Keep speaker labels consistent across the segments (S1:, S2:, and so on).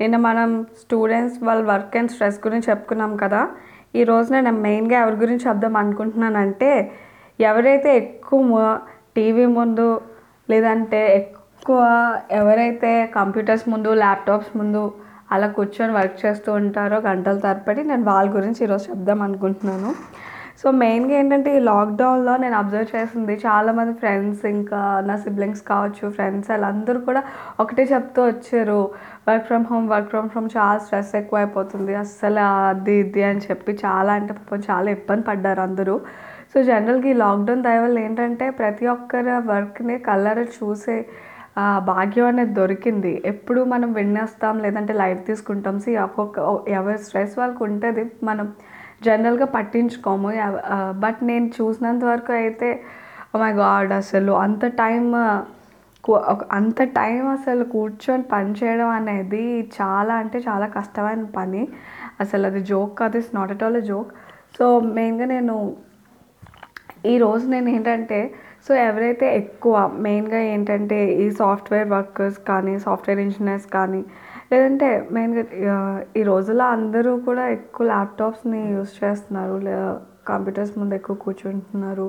S1: నిన్న మనం స్టూడెంట్స్ వాళ్ళ వర్క్ అండ్ స్ట్రెస్ గురించి చెప్పుకున్నాం కదా. ఈరోజు నేను మెయిన్గా ఎవరి గురించి చెప్దాం అనుకుంటున్నానంటే ఎవరైతే ఎక్కువ టీవీ ముందు లేదంటే ఎక్కువ ఎవరైతే కంప్యూటర్స్ ముందు ల్యాప్టాప్స్ ముందు అలా కూర్చొని వర్క్ చేస్తూ ఉంటారో గంటల తరబడి నేను వాళ్ళ గురించి ఈరోజు చెప్దాం అనుకుంటున్నాను. సో మెయిన్గా ఏంటంటే ఈ లాక్డౌన్లో నేను అబ్జర్వ్ చేసింది చాలామంది ఫ్రెండ్స్ ఇంకా నా సిబ్లింగ్స్ కావచ్చు ఫ్రెండ్స్ వాళ్ళందరూ కూడా ఒకటే చెప్తూ వచ్చారు. Work from home work from home చాలా స్ట్రెస్ ఎక్కువ అయిపోతుంది అస్సలు అది ఇది అని చెప్పి చాలా అంటే పాపం చాలా ఇబ్బంది పడ్డారు అందరూ. సో జనరల్గా ఈ లాక్డౌన్ దయ వల్ల ఏంటంటే ప్రతి ఒక్కరి వర్క్ని కలర్ చూసే భాగ్యం అనేది దొరికింది. ఎప్పుడు మనం విన్నేస్తాం లేదంటే లైట్ తీసుకుంటాం. సి ఒక్కొక్క ఎవరి స్ట్రెస్ వాళ్ళకి ఉంటుంది మనం జనరల్గా పట్టించుకోము. బట్ నేను చూసినంత వరకు అయితే మై గాడ్ అసలు అంత టైం అంత టైం అసలు కూర్చొని పని చేయడం అనేది చాలా అంటే చాలా కష్టమైన పని. అసలు అది జోక్ కాదు it's not at all joke. So మెయిన్గా నేను ఈరోజు నేను ఏంటంటే సో ఎవరైతే ఎక్కువ మెయిన్గా ఏంటంటే ఈ సాఫ్ట్వేర్ వర్కర్స్ కానీ సాఫ్ట్వేర్ ఇంజనీర్స్ కానీ లేదంటే మెయిన్గా ఈ రోజుల్లో అందరూ కూడా ఎక్కువ ల్యాప్టాప్స్ని యూస్ చేస్తున్నారు. కంప్యూటర్స్ ముందు ఎక్కువ కూర్చుంటున్నారు.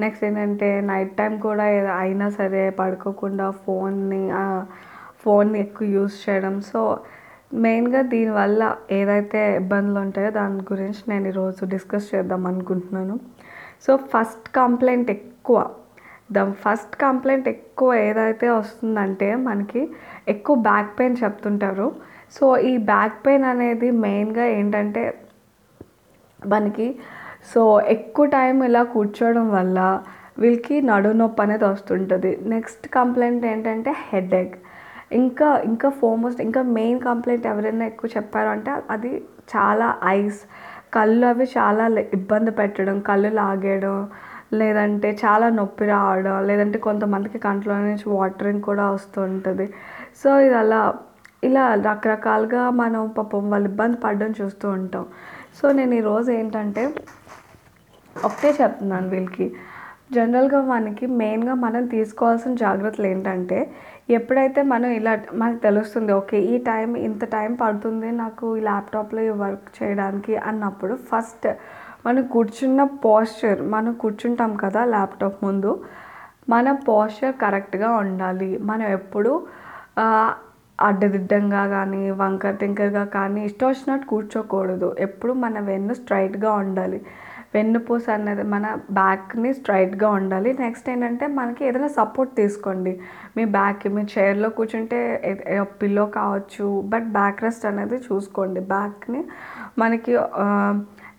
S1: నెక్స్ట్ ఏంటంటే నైట్ టైం కూడా అయినా సరే పడుకోకుండా ఫోన్ని ఫోన్ని ఎక్కువ యూస్ చేయడం. సో మెయిన్గా దీనివల్ల ఏదైతే ఇబ్బందులు ఉంటాయో దాని గురించి నేను ఈరోజు డిస్కస్ చేద్దాం అనుకుంటున్నాను. సో ఫస్ట్ కంప్లైంట్ ఎక్కువ. ద ఫస్ట్ కంప్లైంట్ ఎక్కువ ఏదైతే వస్తుందంటే మనకి ఎక్కువ బ్యాక్ పెయిన్ చెప్తుంటారు. సో ఈ బ్యాక్ పెయిన్ అనేది మెయిన్గా ఏంటంటే మనకి సో ఎక్కువ టైం ఇలా కూర్చోవడం వల్ల వీళ్ళకి నడు నొప్పి అనేది వస్తుంటుంది. నెక్స్ట్ కంప్లైంట్ ఏంటంటే హెడేక్. ఇంకా ఇంకా ఫోమోస్ట్ ఇంకా మెయిన్ కంప్లైంట్ ఎవరైనా ఎక్కువ చెప్పారు అంటే అది చాలా ఐస్. కళ్ళు అవి చాలా ఇబ్బంది పెట్టడం కళ్ళు లాగేయడం లేదంటే చాలా నొప్పి రావడం లేదంటే కొంతమందికి కంట్లో నుంచి వాటరింగ్ కూడా వస్తూ ఉంటుంది. సో ఇది అలా ఇలా రకరకాలుగా మనం పాపం వాళ్ళు ఇబ్బంది పడడం చూస్తూ ఉంటాం. సో నేను ఈరోజు ఏంటంటే ఒకటే చెప్తున్నాను వీళ్ళకి. జనరల్గా మనకి మెయిన్గా మనం తీసుకోవాల్సిన జాగ్రత్తలు ఏంటంటే ఎప్పుడైతే మనం ఇలా మనకు తెలుస్తుంది ఓకే ఈ టైం ఇంత టైం పడుతుంది నాకు ఈ ల్యాప్టాప్లో ఈ వర్క్ చేయడానికి అన్నప్పుడు ఫస్ట్ మనం కూర్చున్న పోస్చర్ మనం కూర్చుంటాం కదా ల్యాప్టాప్ ముందు మన పోస్చర్ కరెక్ట్గా ఉండాలి. మనం ఎప్పుడు అడ్డదిడ్డంగా కానీ వంకర టింకర్గా కానీ ఇష్టం వచ్చినట్టు కూర్చోకూడదు. ఎప్పుడు మన వెన్ను స్ట్రైట్గా ఉండాలి. వెన్నుపూస అనేది మన బ్యాక్ని స్ట్రైట్గా ఉండాలి. నెక్స్ట్ ఏంటంటే మనకి ఏదైనా సపోర్ట్ తీసుకోండి. మీ బ్యాక్ మీ చైర్లో కూర్చుంటే పిల్లో కావచ్చు బట్ బ్యాక్ రెస్ట్ అనేది చూసుకోండి. బ్యాక్ని మనకి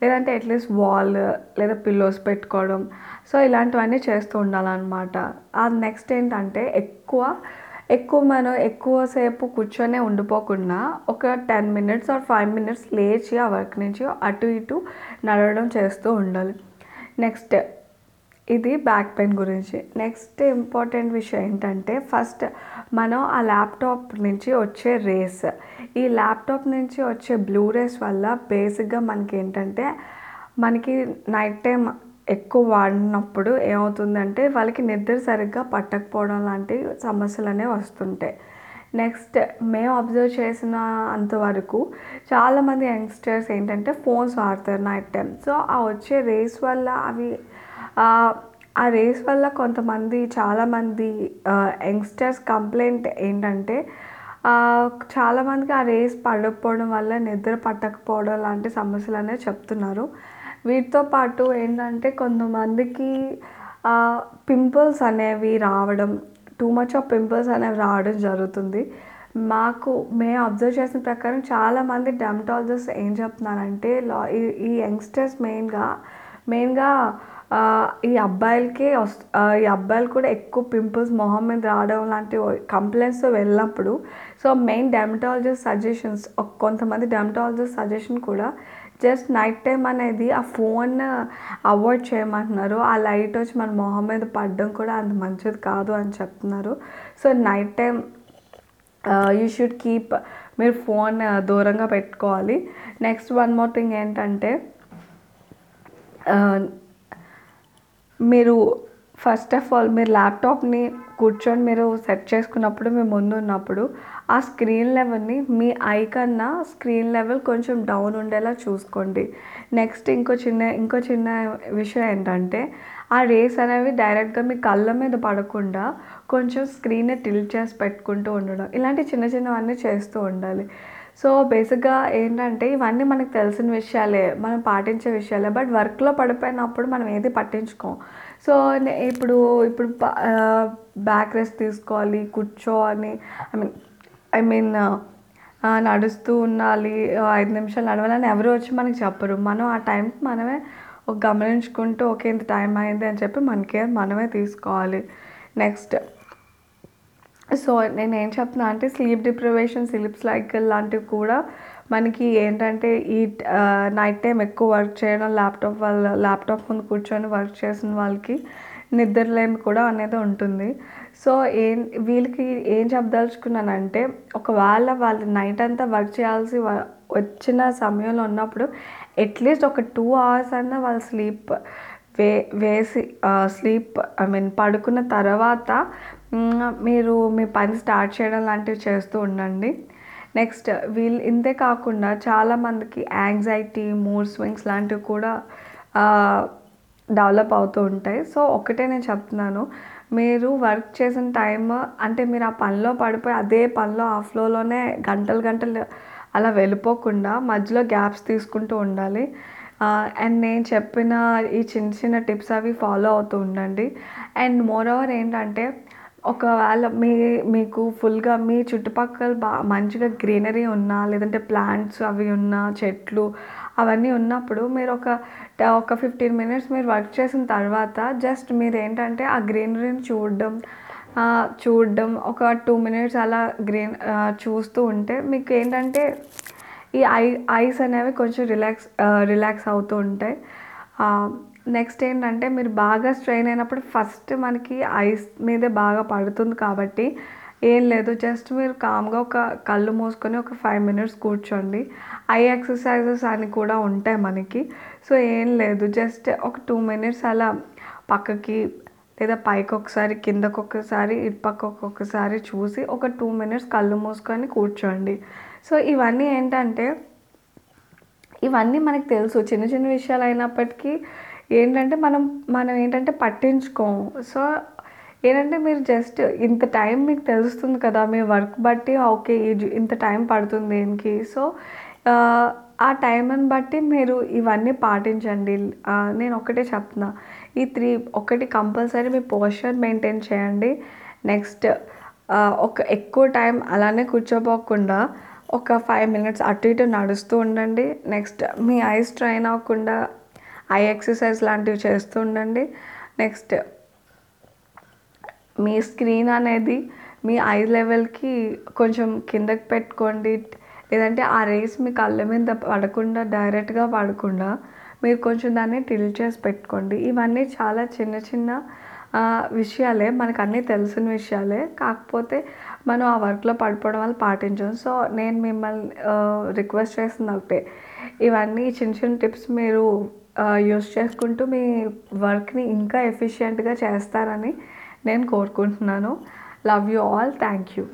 S1: లేదంటే అట్లీస్ట్ వాల్ లేదా పిల్లోస్ పెట్టుకోవడం. సో ఇలాంటివన్నీ చేస్తూ ఉండాలన్నమాట. ఆ నెక్స్ట్ ఏంటంటే ఎక్కువ ఎక్కువ మనం ఎక్కువసేపు కూర్చొనే ఉండిపోకుండా ఒక ten minutes or five minutes లేచి ఆ వర్క్ నుంచి అటు ఇటు నడవడం చేస్తూ ఉండాలి. నెక్స్ట్ ఇది బ్యాక్ పెయిన్ గురించి. నెక్స్ట్ ఇంపార్టెంట్ విషయం ఏంటంటే ఫస్ట్ మనం ఆ ల్యాప్టాప్ నుంచి వచ్చే రేస్. ఈ ల్యాప్టాప్ నుంచి వచ్చే బ్లూ రేస్ వల్ల బేసిక్గా మనకి ఏంటంటే మనకి నైట్ టైం ఎక్కువ వాడినప్పుడు ఏమవుతుందంటే వాళ్ళకి నిద్ర సరిగ్గా పట్టకపోవడం లాంటి సమస్యలు అనేవి వస్తుంటాయి. నెక్స్ట్ మేము అబ్జర్వ్ చేసిన అంతవరకు చాలామంది యంగ్స్టర్స్ ఏంటంటే ఫోన్స్ వాడతారు నైట్ టైం సో ఆ వచ్చే రేస్ వల్ల అవి ఆ రేస్ వల్ల కొంతమంది చాలామంది యంగ్స్టర్స్ కంప్లైంట్ ఏంటంటే చాలామందికి ఆ రేస్ పడకపోవడం వల్ల నిద్ర పట్టకపోవడం లాంటి సమస్యలు అనేవి చెప్తున్నారు. వీటితో పాటు ఏంటంటే కొంతమందికి పింపుల్స్ అనేవి రావడం టూ మచ్ ఆఫ్ పింపుల్స్ అనేవి రావడం జరుగుతుంది. మాకు మేము అబ్జర్వ్ చేసిన ప్రకారం చాలామంది డెమటాలజిస్ట్ ఏం చెప్తున్నారంటే ఈ యంగ్స్టర్స్ మెయిన్గా మెయిన్గా ఈ అబ్బాయిలకి ఈ అబ్బాయిలు కూడా ఎక్కువ పింపుల్స్ మొహం మీద రావడం లాంటి కంప్లైంట్స్తో వెళ్ళినప్పుడు సో మెయిన్ డెమటాలజిస్ట్ సజెషన్స్ కొంతమంది డెమటాలజిస్ట్ సజెషన్ కూడా జస్ట్ నైట్ టైం అనేది ఆ ఫోన్ అవాయిడ్ చేయమంటున్నారు. ఆ లైట్ వచ్చి మన మొహం మీద పడడం కూడా అంత మంచిది కాదు అని చెప్తున్నారు. So night time you should keep మీరు ఫోన్ దూరంగా పెట్టుకోవాలి. నెక్స్ట్ వన్ మోర్ థింగ్ ఏంటంటే మీరు ఫస్ట్ ఆఫ్ ఆల్ మీరు ల్యాప్టాప్ని కూర్చొని మీరు సెట్ చేసుకున్నప్పుడు మీ ముందు ఉన్నప్పుడు ఆ స్క్రీన్ లెవెల్ని మీ ఐ కన్నా స్క్రీన్ లెవెల్ కొంచెం డౌన్ ఉండేలా చూసుకోండి. నెక్స్ట్ ఇంకో చిన్న ఇంకో చిన్న విషయం ఏంటంటే ఆ రేస్ అనేవి డైరెక్ట్గా మీ కళ్ళ మీద పడకుండా కొంచెం స్క్రీన్ని టిల్ట్ చేసి పెట్టుకుంటూ ఉండడం. ఇలాంటి చిన్న చిన్నవన్నీ చేస్తూ ఉండాలి. సో బేసిక్గా ఏంటంటే ఇవన్నీ మనకు తెలిసిన విషయాలే మనం పాటించే విషయాలే. బట్ వర్క్లో పడిపోయినప్పుడు మనం ఏది పట్టించుకోం. సో ఇప్పుడు ఇప్పుడు బ్యాక్ రెస్ట్ తీసుకోవాలి కూర్చోవాలి. ఐ మీన్ ఐ మీన్ నడుస్తూ ఉండాలి ఐదు నిమిషాలు నడవాలని ఎవరు వచ్చి మనకి చెప్పరు. మనం ఆ టైంకి మనమే గమనించుకుంటూ ఓకే ఇంత టైం అయింది అని చెప్పి మనకే మనమే తీసుకోవాలి. నెక్స్ట్ సో నేను ఏం చెప్తున్నా అంటే స్లీప్ డిప్రివేషన్ స్లీప్ సైకిల్ లాంటివి కూడా మనకి ఏంటంటే ఈ నైట్ టైం ఎక్కువ వర్క్ చేయడం ల్యాప్టాప్ వాళ్ళ ల్యాప్టాప్ ముందు కూర్చొని వర్క్ చేసిన వాళ్ళకి నిద్రలేమి కూడా అనేది ఉంటుంది. సో ఏం వీళ్ళకి ఏం చెప్పదలుచుకున్నానంటే ఒకవేళ వాళ్ళు నైట్ అంతా వర్క్ చేయాల్సి వ- వచ్చిన సమయంలో ఉన్నప్పుడు అట్లీస్ట్ ఒక టూ అవర్స్ అన్నా వాళ్ళు స్లీప్ వే వేసి స్లీప్ ఐ మీన్ పడుకున్న తర్వాత మీరు మీ పని స్టార్ట్ చేయడం లాంటివి చేస్తూ ఉండండి. నెక్స్ట్ వీళ్ళు ఇంతే కాకుండా చాలామందికి యాంగ్జైటీ మూడ్ స్వింగ్స్ లాంటివి కూడా డెవలప్ అవుతూ ఉంటాయి. సో ఒకటే నేను చెప్తున్నాను. మీరు వర్క్ చేసిన టైం అంటే మీరు ఆ పనిలో పడిపోయి అదే పనిలో ఆ ఫ్లోలోనే గంటలు గంటలు అలా వెళ్ళిపోకుండా మధ్యలో గ్యాప్స్ తీసుకుంటూ ఉండాలి. అండ్ నేను చెప్పిన ఈ చిన్న చిన్న టిప్స్ అవి ఫాలో అవుతూ ఉండండి. అండ్ మోర్ ఓవర్ ఏంటంటే ఒకవేళ మీ మీకు ఫుల్గా మీ చుట్టుపక్కల బా మంచిగా గ్రీనరీ ఉన్నా లేదంటే ప్లాంట్స్ అవి ఉన్నా చెట్లు అవన్నీ ఉన్నప్పుడు మీరు ఒక ఒక ఫిఫ్టీన్ మినిట్స్ మీరు వర్క్ చేసిన తర్వాత జస్ట్ మీరు ఏంటంటే ఆ గ్రీనరీని చూడడం చూడడం ఒక టూ మినిట్స్ అలా గ్రీన్ చూస్తూ ఉంటే మీకు ఏంటంటే ఈ ఐ ఐస్ అనేవి కొంచెం రిలాక్స్ రిలాక్స్ అవుతూ ఉంటాయి. నెక్స్ట్ ఏంటంటే మీరు బాగా స్ట్రెయిన్ అయినప్పుడు ఫస్ట్ మనకి ఐస్ మీదే బాగా పడుతుంది కాబట్టి ఏం లేదు జస్ట్ మీరు కామ్గా ఒక కళ్ళు మూసుకొని ఒక ఫైవ్ మినిట్స్ కూర్చోండి. ఐ ఎక్సర్సైజెస్ అని కూడా ఉంటాయి మనకి. సో ఏం లేదు జస్ట్ ఒక టూ మినిట్స్ అలా పక్కకి లేదా పైకి ఒకసారి కిందకు ఒకసారి ఇటుపక్క ఒక్కొక్కసారి చూసి ఒక టూ మినిట్స్ కళ్ళు మూసుకొని కూర్చోండి. సో ఇవన్నీ ఏంటంటే ఇవన్నీ మనకు తెలుసు. చిన్న చిన్న విషయాలు అయినప్పటికీ ఏంటంటే మనం మనం ఏంటంటే పట్టించుకోము సో ఏంటంటే మీరు జస్ట్ ఇంత టైం మీకు తెలుస్తుంది కదా మీ వర్క్ బట్టి ఓకే ఇంత టైం పడుతుంది దీనికి. సో ఆ, టైంని బట్టి మీరు ఇవన్నీ పాటించండి. నేను ఒకటే చెప్తున్నా. ఈ త్రీ ఒకటి కంపల్సరీ మీ పోస్చర్ మెయింటైన్ చేయండి. నెక్స్ట్ ఒక ఎక్కువ టైం అలానే కూర్చోపోకుండా ఒక ఫైవ్ మినిట్స్ అటు ఇటు నడుస్తూ ఉండండి. నెక్స్ట్ మీ ఐస్ ట్రైన్ అవ్వకుండా ఐ ఎక్సర్సైజ్ లాంటివి చేస్తూ ఉండండి. నెక్స్ట్ మీ స్క్రీన్ అనేది మీ ఐ లెవెల్కి కొంచెం కిందకి పెట్టుకోండి. లేదంటే ఆ రేస్ మీ కళ్ళ మీద పడకుండా డైరెక్ట్గా పడకుండా మీరు కొంచెం దాన్ని టిల్ చేసి పెట్టుకోండి. ఇవన్నీ చాలా చిన్న చిన్న విషయాలే మనకు అన్నీ తెలిసిన విషయాలే. కాకపోతే మనం ఆ వర్క్లో పడిపోవడం వల్ల పాటించాం. సో నేను మిమ్మల్ని రిక్వెస్ట్ చేస్తుంది ఒకటే. ఇవన్నీ చిన్న చిన్న టిప్స్ మీరు యూస్ చేసుకుంటూ మీ వర్క్ని ఇంకా ఎఫిషియెంట్గా చేస్తారని నేను కోరుకుంటున్నాను. Love you all. Thank you.